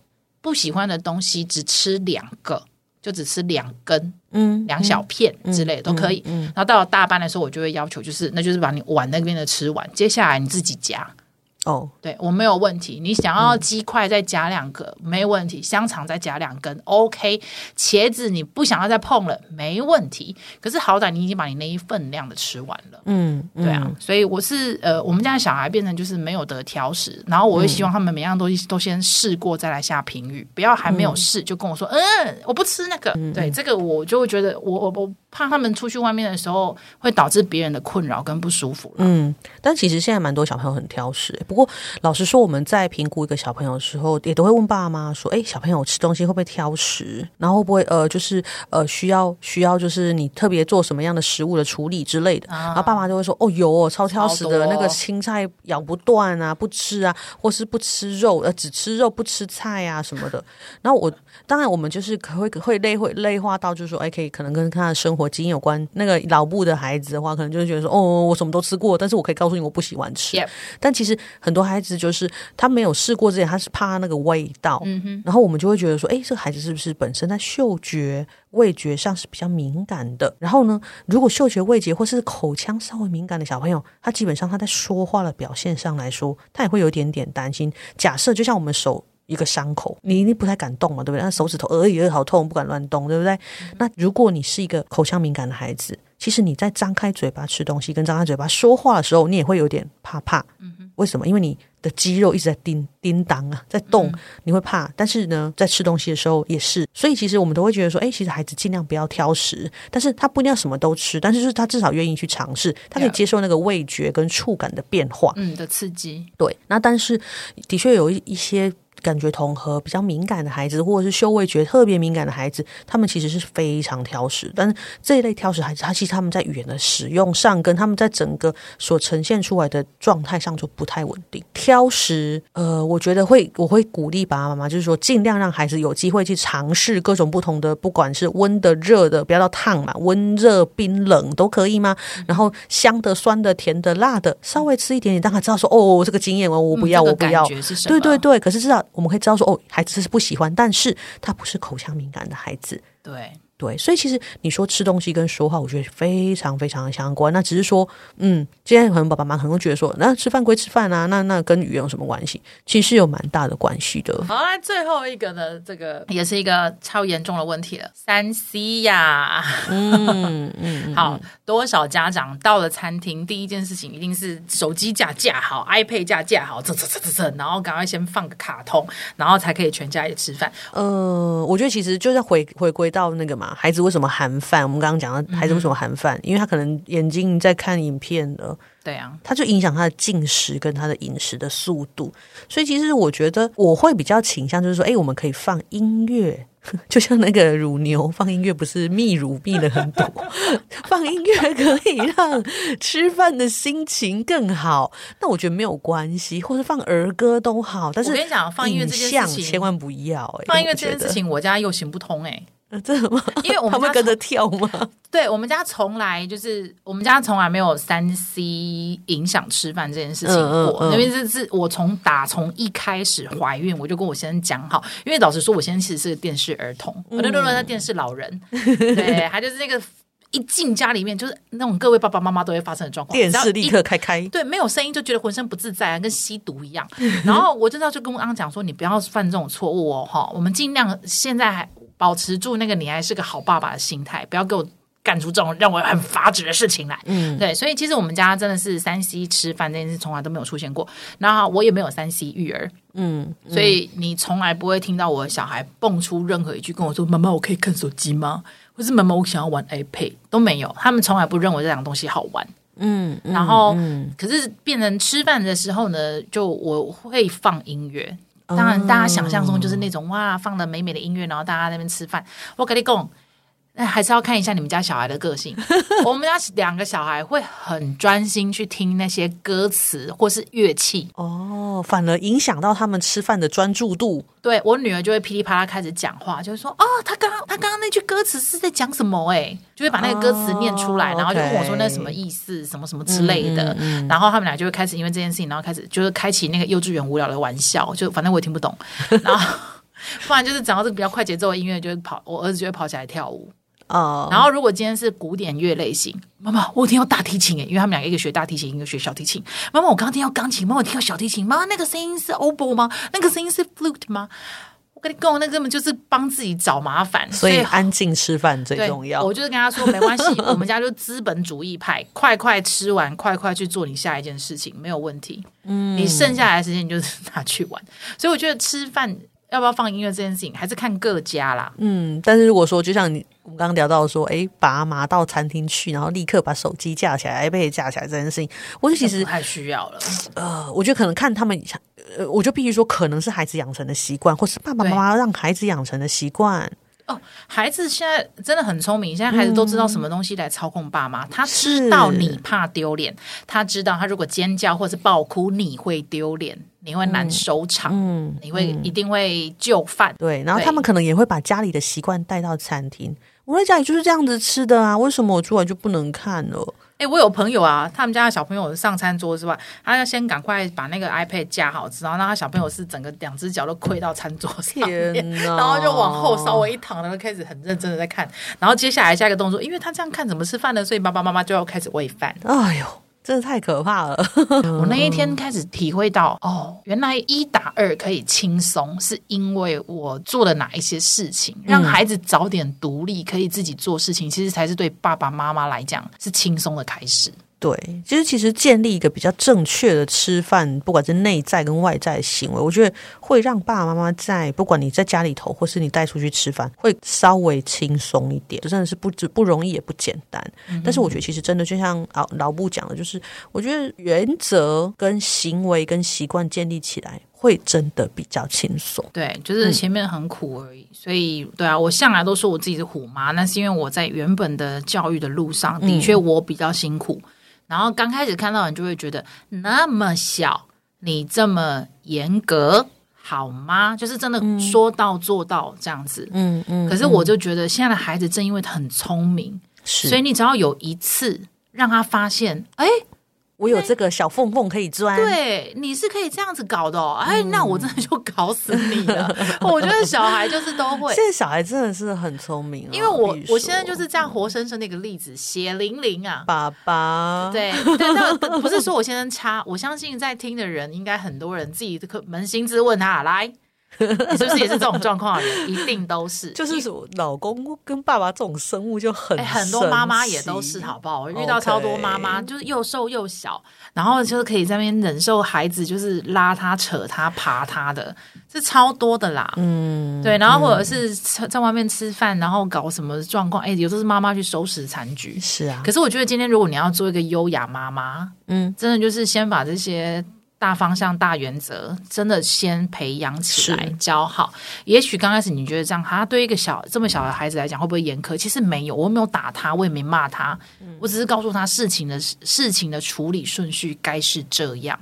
不喜欢的东西只吃两个，就只吃两根，嗯，两小片之类的都可以。嗯，然后到了大班的时候，我就会要求就是那就是把你碗那边的吃完，接下来你自己夹。哦，oh. 对我没有问题。你想要鸡块再加两个，嗯、没问题。香肠再加两根，OK。茄子你不想要再碰了，没问题。可是好歹你已经把你那一份量的吃完了，嗯，对啊。所以我是呃，我们家的小孩变成就是没有得挑食，然后我会希望他们每样东西都先试过再来下评语，不要还没有试就跟我说，嗯，嗯，我不吃那个。嗯、对，这个我就会觉得我我我怕他们出去外面的时候会导致别人的困扰跟不舒服。嗯，但其实现在蛮多小朋友很挑食，不过，老实说，我们在评估一个小朋友的时候，也都会问爸妈说：“哎，小朋友吃东西会不会挑食？然后会不会呃，就是呃，需要需要就是你特别做什么样的食物的处理之类的？”啊、然后爸妈就会说：“哦，有哦，超挑食的，那个青菜咬不断啊，不吃啊，或是不吃肉，呃，只吃肉不吃菜啊什么的。”然后我当然我们就是可会会累会累化到就是说，哎，可以可能跟他的生活基因有关。那个老部的孩子的话，可能就是觉得说：“哦，我什么都吃过，但是我可以告诉你，我不喜欢吃。”但其实很多孩子。就是他没有试过之前，他是怕那个味道。嗯哼，然后我们就会觉得说，哎，这个孩子是不是本身在嗅觉、味觉上是比较敏感的？然后呢，如果嗅觉、味觉或是口腔稍微敏感的小朋友，他基本上他在说话的表现上来说，他也会有一点点担心。假设就像我们手一个伤口，你一定不太敢动嘛，对不对？那手指头呃也好痛，不敢乱动，对不对？嗯、那如果你是一个口腔敏感的孩子，其实你在张开嘴巴吃东西跟张开嘴巴说话的时候，你也会有点怕怕。嗯哼，为什么？因为你的肌肉一直在叮叮当啊，在动，你会怕。但是呢，在吃东西的时候也是。所以其实我们都会觉得说，哎，其实孩子尽量不要挑食，但是他不一定要什么都吃，但是就是他至少愿意去尝试，他可以接受那个味觉跟触感的变化，嗯的刺激。对，那但是的确有一一些。感觉统合比较敏感的孩子，或者是嗅味觉特别敏感的孩子，他们其实是非常挑食。但是这一类挑食孩子，他其实他们在语言的使用上，跟他们在整个所呈现出来的状态上就不太稳定。挑食，呃，我觉得会，我会鼓励爸爸妈妈，就是说尽量让孩子有机会去尝试各种不同的，不管是温的、热的，不要到烫嘛，温热、冰冷都可以吗？然后香的、酸的、甜的、辣的，稍微吃一点点，让他知道说，哦，这个经验我，我不要，我不要。对对对，可是至少。我们可以知道说，哦，孩子是不喜欢，但是他不是口腔敏感的孩子。对，对，所以其实你说吃东西跟说话，我觉得非常非常的相关。那只是说，嗯，今天可能爸爸妈妈可能会觉得说，那吃饭归吃饭啊，那那跟语言有什么关系？其实有蛮大的关系的。好，来最后一个呢，这个也是一个超严重的问题了，三 C 呀。嗯嗯，[LAUGHS] 好，多少家长到了餐厅，第一件事情一定是手机架架好，iPad 架架好，这这这这这，然后赶快先放个卡通，然后才可以全家一起吃饭。呃，我觉得其实就是回回归到那个嘛。孩子为什么含饭？我们刚刚讲到孩子为什么含饭？嗯、因为他可能眼睛在看影片了，对啊，他就影响他的进食跟他的饮食的速度。所以其实我觉得我会比较倾向就是说，哎，我们可以放音乐，[LAUGHS] 就像那个乳牛放音乐，不是泌乳泌了很多，[LAUGHS] 放音乐可以让吃饭的心情更好。那我觉得没有关系，或者放儿歌都好。但是我跟你讲，放音乐这件事情千万不要、欸，放音乐这件事情我家又行不通哎、欸。呃，真的吗？[LAUGHS] 因为我们他们跟着跳吗？对，我们家从来就是我们家从来没有三 C 影响吃饭这件事情过。嗯嗯嗯、因为这是我从打从一开始怀孕，我就跟我先生讲好。因为老实说，我先生其实是个电视儿童，我都认为他电视老人。[LAUGHS] 对，他就是那个一进家里面，就是那种各位爸爸妈妈都会发生的状况，电视立刻开开。对，没有声音就觉得浑身不自在啊，跟吸毒一样。然后我真的就跟我刚刚讲说，你不要犯这种错误哦，哈，我们尽量现在还。保持住那个你还是个好爸爸的心态，不要给我干出这种让我很发指的事情来。嗯，对，所以其实我们家真的是三 C 吃饭这件事从来都没有出现过。然后我也没有三 C 育儿，嗯，嗯，所以你从来不会听到我的小孩蹦出任何一句跟我说：“妈妈，我可以看手机吗？”或是“妈妈，我想要玩 iPad”，都没有。他们从来不认为这两个东西好玩。嗯，然后，嗯，可是变成吃饭的时候呢，就我会放音乐。当然，大家想象中就是那种哇，放了美美的音乐，然后大家在那边吃饭。我跟你讲。那还是要看一下你们家小孩的个性。[LAUGHS] 我们家两个小孩会很专心去听那些歌词或是乐器哦，反而影响到他们吃饭的专注度。对，我女儿就会噼里啪啦开始讲话，就是说：“哦，他刚刚他刚刚那句歌词是在讲什么？”哎，就会把那个歌词念出来，哦、然后就问我说：“那什么意思？什么什么之类的。嗯嗯嗯”然后他们俩就会开始因为这件事情，然后开始就是开启那个幼稚园无聊的玩笑，就反正我也听不懂。[LAUGHS] 然后不然就是讲到这个比较快节奏的音乐，就会跑，我儿子就会跑起来跳舞。哦，uh, 然后如果今天是古典乐类型，妈妈，我听到大提琴诶，因为他们两个一个学大提琴，一个学小提琴。妈妈，我刚刚听到钢琴，妈妈，我听到小提琴，妈妈，那个声音是 oboe 吗？那个声音是 flute 吗？我跟你讲，那根本就是帮自己找麻烦。所以安静吃饭最重要。我就是跟他说，没关系，[LAUGHS] 我们家就资本主义派，快快吃完，快快去做你下一件事情，没有问题。嗯，你剩下来的时间你就是拿去玩。所以我觉得吃饭。要不要放音乐这件事情，还是看各家啦。嗯，但是如果说，就像你我们刚刚聊到说，哎，爸妈到餐厅去，然后立刻把手机架起来，iPad 架起来这件事情，我觉得其实太需要了。呃，我觉得可能看他们，呃，我就必须说，可能是孩子养成的习惯，或是爸爸妈妈让孩子养成的习惯。哦，孩子现在真的很聪明。现在孩子都知道什么东西来操控爸妈。嗯、他知道你怕丢脸，他知道他如果尖叫或是爆哭，你会丢脸，你会难收场，嗯，你会、嗯、一定会就范。对，然后他们可能也会把家里的习惯带到餐厅。我在家里就是这样子吃的啊，为什么我出来就不能看了？哎、欸，我有朋友啊，他们家的小朋友上餐桌之外，他要先赶快把那个 iPad 架好，然后让他小朋友是整个两只脚都跪到餐桌上面，[LAUGHS] 然后就往后稍微一躺，然后开始很认真的在看。然后接下来下一个动作，因为他这样看怎么吃饭呢？所以爸爸妈妈就要开始喂饭。哎呦！真的太可怕了！[LAUGHS] 我那一天开始体会到，哦，原来一打二可以轻松，是因为我做了哪一些事情，让孩子早点独立，可以自己做事情，其实才是对爸爸妈妈来讲是轻松的开始。对，其实其实建立一个比较正确的吃饭，不管是内在跟外在的行为，我觉得会让爸爸妈妈在不管你在家里头，或是你带出去吃饭，会稍微轻松一点。这真的是不不容易，也不简单。嗯、但是我觉得其实真的就像老老布讲的，就是我觉得原则跟行为跟习惯建立起来，会真的比较轻松。对，就是前面很苦而已。嗯、所以对啊，我向来都说我自己是虎妈，那是因为我在原本的教育的路上，的确我比较辛苦。嗯然后刚开始看到人就会觉得那么小，你这么严格好吗？就是真的说到做到这样子。嗯嗯。可是我就觉得现在的孩子正因为很聪明，所以你只要有一次让他发现，哎，我有这个小缝缝可以钻。对，你是可以这样子搞的哦。哎，那我真的就搞死你了。[LAUGHS] 我觉得小孩就是都会，现在小孩真的是很聪明。因为我我现在就是这样活生生的一个例子，血淋淋啊，爸爸。对，但那不是说我先生差，我相信在听的人应该很多人自己可扪心自问他来。[LAUGHS] 你是不是也是这种状况的人？一定都是，就是老公跟爸爸这种生物就很、欸、很多妈妈也都是，好不好？我遇到超多妈妈，就是又瘦又小，然后就是可以在那边忍受孩子就是拉他、扯他、爬他的，是超多的啦。嗯，对，然后或者是在外面吃饭，然后搞什么状况？哎、欸，有时候是妈妈去收拾残局。是啊，可是我觉得今天如果你要做一个优雅妈妈，嗯，真的就是先把这些。大方向、大原则，真的先培养起来，教好。也许刚开始你觉得这样，他对一个小这么小的孩子来讲会不会严苛？其实没有，我没有打他，我也没骂他，嗯、我只是告诉他事情的事情的处理顺序该是这样。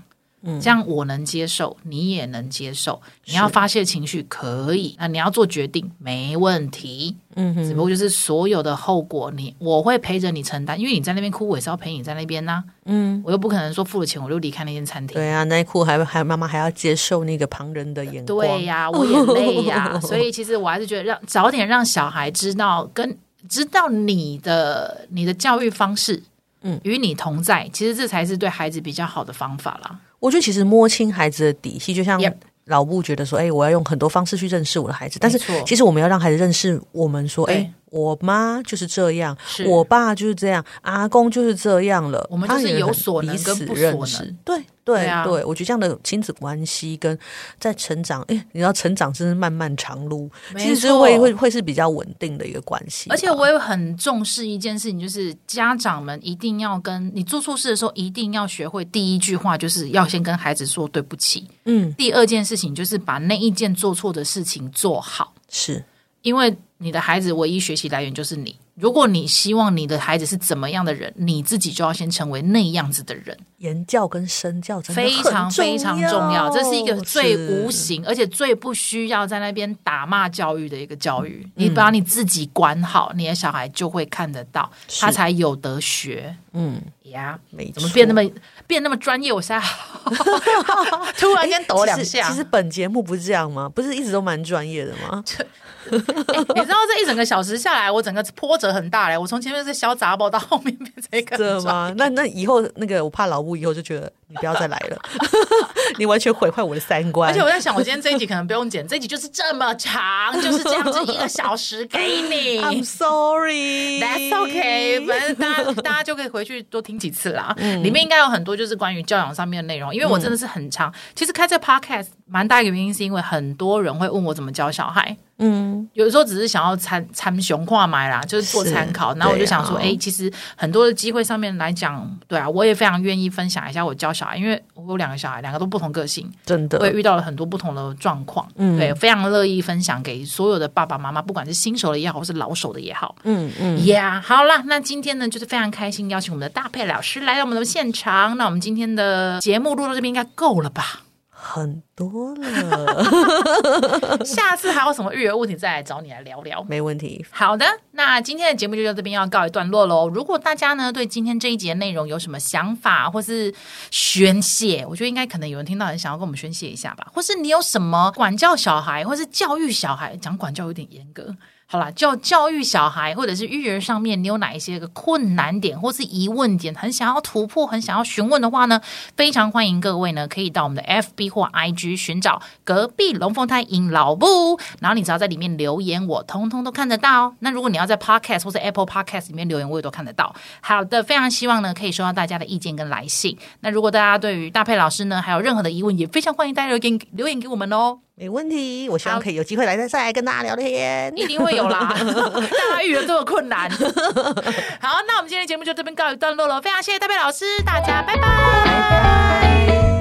嗯，这样我能接受，你也能接受。你要发泄情绪可以，那你要做决定没问题。嗯哼，只不过就是所有的后果你，你我会陪着你承担，因为你在那边哭，我也是要陪你在那边呐、啊。嗯，我又不可能说付了钱我就离开那间餐厅。对啊，那一哭还还妈妈还要接受那个旁人的眼光。对呀、啊，[LAUGHS] 我也累呀、啊。所以其实我还是觉得让早点让小孩知道，跟知道你的你的教育方式，嗯，与你同在，其实这才是对孩子比较好的方法啦。我觉得其实摸清孩子的底细，就像老布觉得说：“哎，我要用很多方式去认识我的孩子。”但是其实我们要让孩子认识我们，说：“哎。”我妈就是这样，我爸就是这样，阿公就是这样了。我们就是有所能跟不所能。对对对，啊、对，我觉得这样的亲子关系跟在成长，哎，你知道成长真是漫漫长路，其实是会会会是比较稳定的一个关系。而且我也很重视一件事情，就是家长们一定要跟你做错事的时候，一定要学会第一句话就是要先跟孩子说对不起。嗯，第二件事情就是把那一件做错的事情做好。是。因为你的孩子唯一学习来源就是你。如果你希望你的孩子是怎么样的人，你自己就要先成为那样子的人。言教跟身教真的非常非常重要，这是一个最无形而且最不需要在那边打骂教育的一个教育。你把你自己管好，你的小孩就会看得到，他才有得学。嗯呀，没。怎么变那么变那么专业？我现在 [LAUGHS] 突然间抖两下。其实本节目不是这样吗？不是一直都蛮专业的吗？[LAUGHS] 欸、[LAUGHS] 你知道这一整个小时下来，我整个波折很大嘞。我从前面是小杂包，到后面变成一个，真的吗？那那以后那个，我怕老吴以后就觉得你不要再来了，[LAUGHS] 你完全毁坏我的三观。而且我在想，我今天这一集可能不用剪，这一集就是这么长，就是这样子一个小时给你。[LAUGHS] I'm sorry, that's okay。反正大家大家就可以回去多听几次啦。嗯、里面应该有很多就是关于教养上面的内容，因为我真的是很长。嗯、其实开这 podcast 蛮大一个原因是因为很多人会问我怎么教小孩。嗯，有的时候只是想要参参雄化买啦，就是做参考。然后我就想说，哎、欸，其实很多的机会上面来讲，对啊，我也非常愿意分享一下我教小孩，因为我有两个小孩，两个都不同个性，真的，我也遇到了很多不同的状况。嗯，对，非常乐意分享给所有的爸爸妈妈，不管是新手的也好，或是老手的也好。嗯嗯，Yeah，好啦，那今天呢，就是非常开心邀请我们的大佩老师来到我们的现场。那我们今天的节目录到这边应该够了吧？很多了，[LAUGHS] 下次还有什么育儿问题再来找你来聊聊，没问题。好的，那今天的节目就到这边要告一段落喽。如果大家呢对今天这一集的内容有什么想法或是宣泄，我觉得应该可能有人听到很想要跟我们宣泄一下吧，或是你有什么管教小孩或是教育小孩，讲管教有点严格。好啦，教教育小孩或者是育儿上面，你有哪一些个困难点或是疑问点，很想要突破，很想要询问的话呢？非常欢迎各位呢，可以到我们的 FB 或 IG 寻找隔壁龙凤胎阴老布，然后你只要在里面留言，我通通都看得到。那如果你要在 Podcast 或者 Apple Podcast 里面留言，我也都看得到。好的，非常希望呢可以收到大家的意见跟来信。那如果大家对于大佩老师呢还有任何的疑问，也非常欢迎大家留言留言给我们哦。没问题，我希望可以有机会来再再来跟大家聊天，一定会有啦。[LAUGHS] 大家遇了这么困难，[LAUGHS] 好，那我们今天的节目就这边告一段落了，非常谢谢戴佩老师，大家拜拜。拜拜。